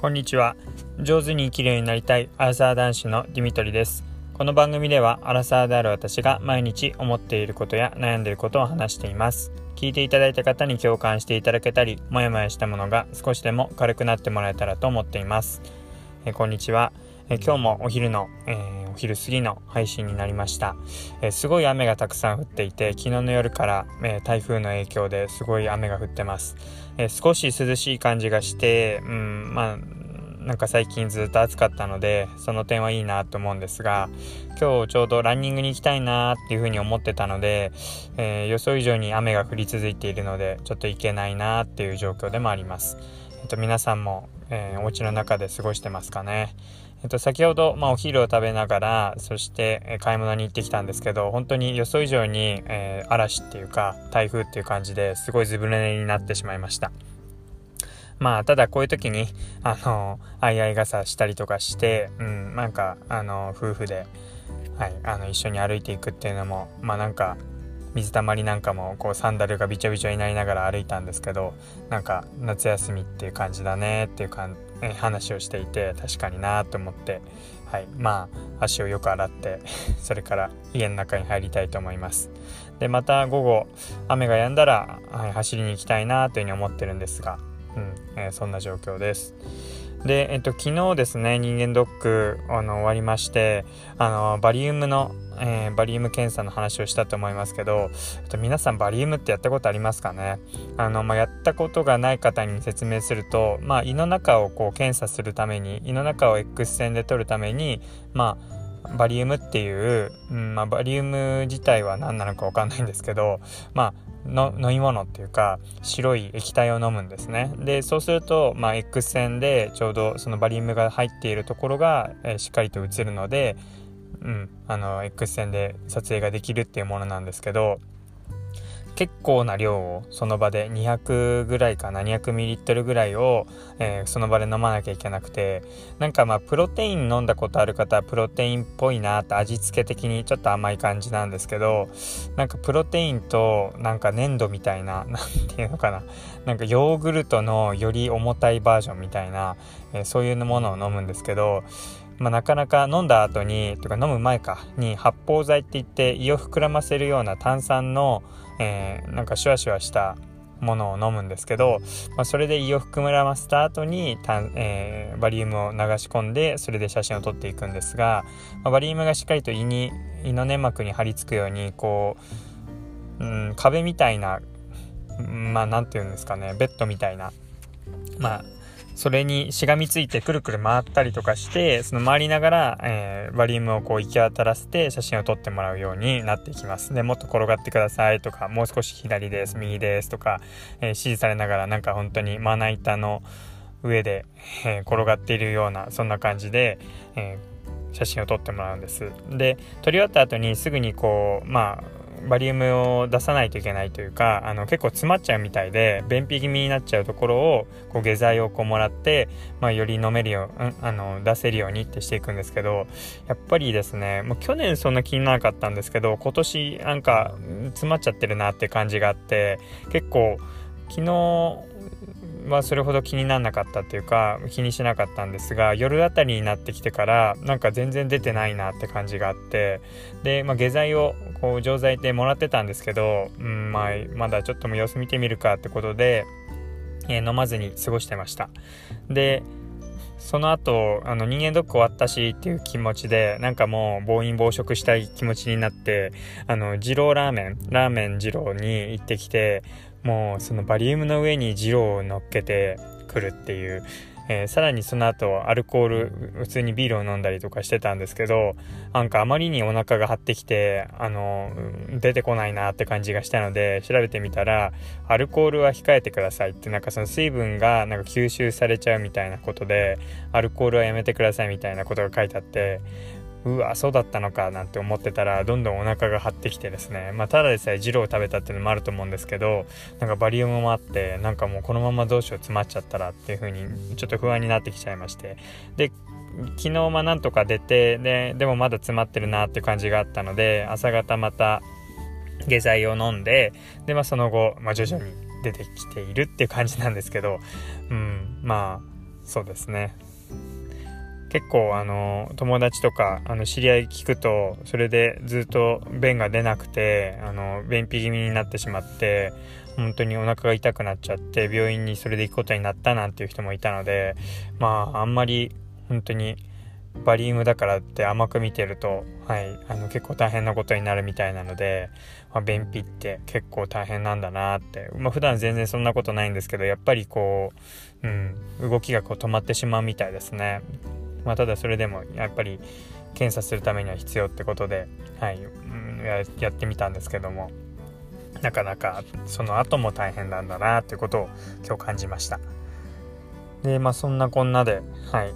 こんにちは。上手に生きるようになりたいアラサー男子のディミトリです。この番組ではアラサーである私が毎日思っていることや悩んでいることを話しています。聞いていただいた方に共感していただけたりもやもやしたものが少しでも軽くなってもらえたらと思っています。えこんにちは。え今日もお昼の、えー、お昼過ぎの配信になりました、えすごい雨がたくさん降っていて昨日の夜から、え台風の影響ですごい雨が降ってます、え少し涼しい感じがしてうんまあなんか最近ずっと暑かったのでその点はいいなと思うんですが今日ちょうどランニングに行きたいなっていうふうに思ってたので、えー、予想以上に雨が降り続いているのでちょっと行けないなっていう状況でもあります。えっと、皆さんも、えー、お家の中で過ごしてますかね？えっと、先ほど、まあ、お昼を食べながら、そして、え買い物に行ってきたんですけど、本当に予想以上に、えー、嵐っていうか、台風っていう感じですごいずぶ濡れになってしまいました。まあ、ただこういう時に、あの、相合い傘したりとかして、うん、なんか、あの、夫婦で、はい、あの、一緒に歩いていくっていうのも、まあなんか、水たまりなんかもこうサンダルがびちょびちょになりながら歩いたんですけどなんか夏休みっていう感じだねっていうかん話をしていて確かになと思って、はい、まあ足をよく洗って それから家の中に入りたいと思います。でまた午後雨が止んだら、はい、走りに行きたいなというふうに思ってるんですが、うんえー、そんな状況です。で、えっと、昨日ですね人間ドックあの終わりましてあのバリウムのえー、バリウム検査の話をしたと思いますけどえっと皆さんバリウムってやったことありますかね？あの、まあ、やったことがない方に説明すると、まあ、胃の中をこう検査するために胃の中を X 線で取るために、まあ、バリウムっていう、うんまあ、バリウム自体は何なのか分かんないんですけど、まあ、の飲み物っていうか白い液体を飲むんですね。でそうすると、まあ、X 線でちょうどそのバリウムが入っているところが、えー、しっかりと映るのでうん、あの X 線で撮影ができるっていうものなんですけど結構な量をその場で200ぐらいかな 200ml ぐらいを、えー、その場で飲まなきゃいけなくてなんかまあプロテイン飲んだことある方はプロテインっぽいなって味付け的にちょっと甘い感じなんですけどなんかプロテインとなんか粘土みたいな 何ていうのかななんかヨーグルトのより重たいバージョンみたいな、えー、そういうものを飲むんですけどまあ、なかなか飲んだ後にとか飲む前かに発泡剤って言って胃を膨らませるような炭酸の、えー、なんかシュワシュワしたものを飲むんですけど、まあ、それで胃を膨らませた後にたえー、バリウムを流し込んでそれで写真を撮っていくんですが、まあ、バリウムがしっかりと胃に胃の粘膜に張り付くようにこう、うん、壁みたいなまあ何て言うんですかねベッドみたいなまあそれにしがみついてくるくる回ったりとかしてその回りながら、えー、バリウムをこう行き渡らせて写真を撮ってもらうようになっていきます。でもっと転がってくださいとかもう少し左です右ですとか、えー、指示されながらなんか本当にまな板の上で、えー、転がっているようなそんな感じで、え写真を撮ってもらうんです。で撮り終わった後にすぐにこうまあバリウムを出さないといけないというかあの結構詰まっちゃうみたいで便秘気味になっちゃうところをこう下剤をこうもらって、まあ、より飲めるよう、うん、あの出せるようにってしていくんですけどやっぱりですねもう去年そんな気にならなかったんですけど今年なんか詰まっちゃってるなって感じがあって結構昨日はそれほど気にならなかったっていうか気にしなかったんですが夜あたりになってきてからなんか全然出てないなって感じがあってで、まあ、下剤をこう錠剤でもらってたんですけど、うんまあ、まだちょっと様子見てみるかってことで、えー、飲まずに過ごしてました。でその後あの人間ドック終わったしっていう気持ちでなんかもう暴飲暴食したい気持ちになってあの二郎ラーメンラーメン二郎に行ってきてもうそのバリウムの上に二郎を乗っけてくるっていうえー、さらにその後アルコール普通にビールを飲んだりとかしてたんですけどなんかあまりにお腹が張ってきてあの出てこないなって感じがしたので調べてみたらアルコールは控えてくださいってなんかその水分がなんか吸収されちゃうみたいなことでアルコールはやめてくださいみたいなことが書いてあってうわそうだったのかなんて思ってたらどんどんお腹が張ってきてですね。まあただでさえジロー食べたっていうのもあると思うんですけどなんかバリウムもあってなんかもうこのままどうしよう詰まっちゃったらっていう風にちょっと不安になってきちゃいまして。で昨日まあなんとか出てででもまだ詰まってるなっていう感じがあったので朝方また下剤を飲んででまあその後、まあ、徐々に出てきているっていう感じなんですけど。うんまあそうですね。結構あの友達とかあの知り合い聞くとそれでずっと便が出なくてあの便秘気味になってしまって本当にお腹が痛くなっちゃって病院にそれで行くことになったなんていう人もいたのでまああんまり本当にバリウムだからって甘く見てると、はい、あの結構大変なことになるみたいなので、まあ、便秘って結構大変なんだなって、まあ、普段全然そんなことないんですけどやっぱりこう、うん、動きがこう止まってしまうみたいですね。まあ、ただそれでもやっぱり検査するためには必要ってことで、はい、やってみたんですけどもなかなかその後も大変なんだなっていうことを今日感じました。でまあそんなこんなではい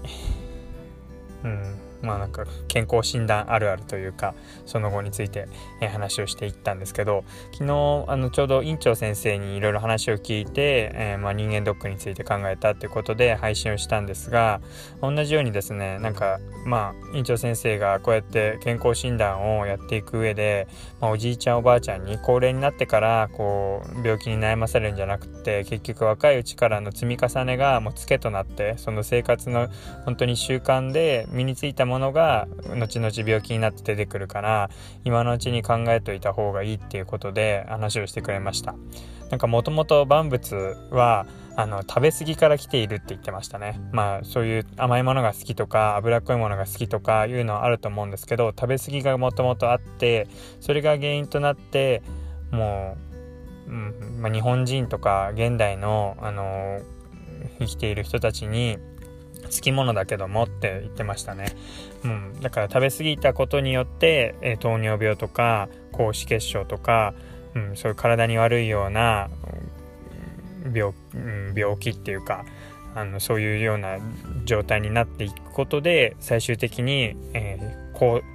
うんまあなんか健康診断あるあるというかその後について、え話をしていったんですけど昨日あのちょうど院長先生にいろいろ話を聞いて、えー、まあ、人間ドックについて考えたっていうことで配信をしたんですが同じようにですねなんかまあ院長先生がこうやって健康診断をやっていく上で、まあ、おじいちゃんおばあちゃんに高齢になってからこう病気に悩まされるんじゃなくて結局若いうちからの積み重ねがもうツケとなってその生活の本当に習慣で身についたものものが後々病気になって出てくるから今のうちに考えといた方がいいっていうことで話をしてくれました。なんかもともと万物はあの食べ過ぎから来ているって言ってましたね。まあそういう甘いものが好きとか脂っこいものが好きとかいうのはあると思うんですけど食べ過ぎがもともとあってそれが原因となってもう、うんまあ、日本人とか現代の、あの生きている人たちにつきものだけどもって言ってましたね。うん。だから食べ過ぎたことによって、えー、糖尿病とか、高脂血症とか、うん、そういう体に悪いような病,、うん、病気っていうか、あのそういうような状態になっていくことで最終的に、えー、こう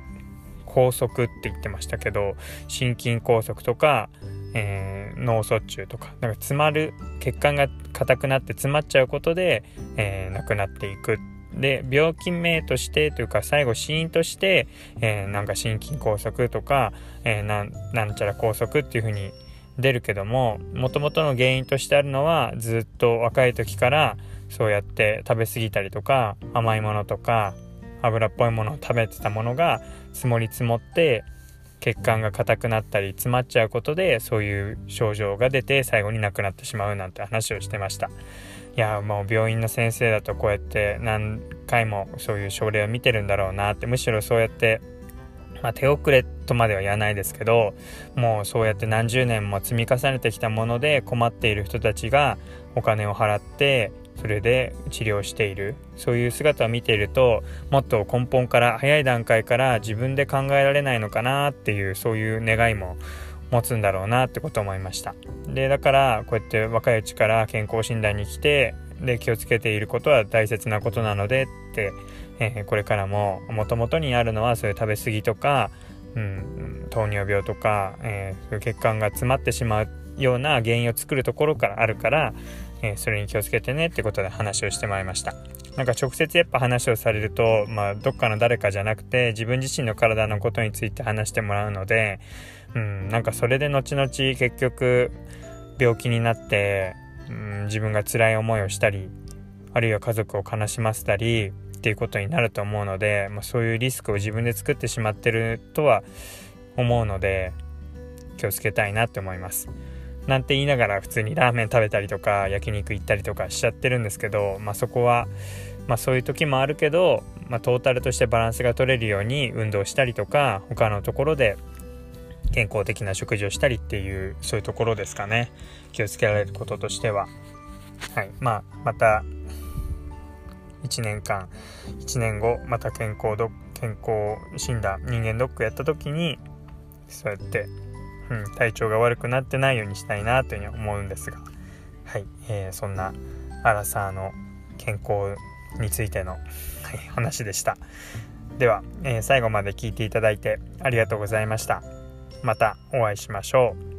拘束って言ってましたけど心筋梗塞とか、えー、脳卒中とかなんか詰まる血管が硬くなって詰まっちゃうことで、えー、亡くなっていく。で病気名としてというか最後死因として、えー、なんか心筋梗塞とか、えー、なんちゃら梗塞っていう風に出るけどももともとの原因としてあるのはずっと若い時からそうやって食べ過ぎたりとか甘いものとか油っぽいものを食べてたものが積もり積もって血管が硬くなったり詰まっちゃうことでそういう症状が出て最後に亡くなってしまうなんて話をしてました。いやもう病院の先生だとこうやって何回もそういう症例を見てるんだろうなってむしろそうやってまあ、手遅れとまでは言わないですけどもうそうやって何十年も積み重ねてきたもので困っている人たちがお金を払ってそれで治療している。そういう姿を見ているともっと根本から早い段階から自分で考えられないのかなっていうそういう願いも持つんだろうなってことを思いました。でだからこうやって若いうちから健康診断に来てで気をつけていることは大切なことなのでって、えー、これからももともとにあるのはそういう食べ過ぎとか、うん、糖尿病とか、えー、そういう血管が詰まってしまうような原因を作るところからあるからえー、それに気をつけてねってことで話をしてもらいました。なんか直接やっぱ話をされると、まあ、どっかの誰かじゃなくて自分自身の体のことについて話してもらうので、うん、なんかそれで後々結局病気になって、うん、自分が辛い思いをしたりあるいは家族を悲しませたりっていうことになると思うので、まあ、そういうリスクを自分で作ってしまってるとは思うので気をつけたいなって思います。なんて言いながら普通にラーメン食べたりとか焼肉行ったりとかしちゃってるんですけど、まあ、そこは、まあ、そういう時もあるけど、まあ、トータルとしてバランスが取れるように運動したりとか他のところで健康的な食事をしたりっていうそういうところですかね。気をつけられることとしては。はい。まあまた1年間1年後また健康ド健康診断人間ドックやった時にそうやってうん、体調が悪くなってないようにしたいなというふうに思うんですが。はい、えー、そんなアラサーの健康についての、はい、話でした。では、えー、最後まで聞いていただいてありがとうございました。またお会いしましょう。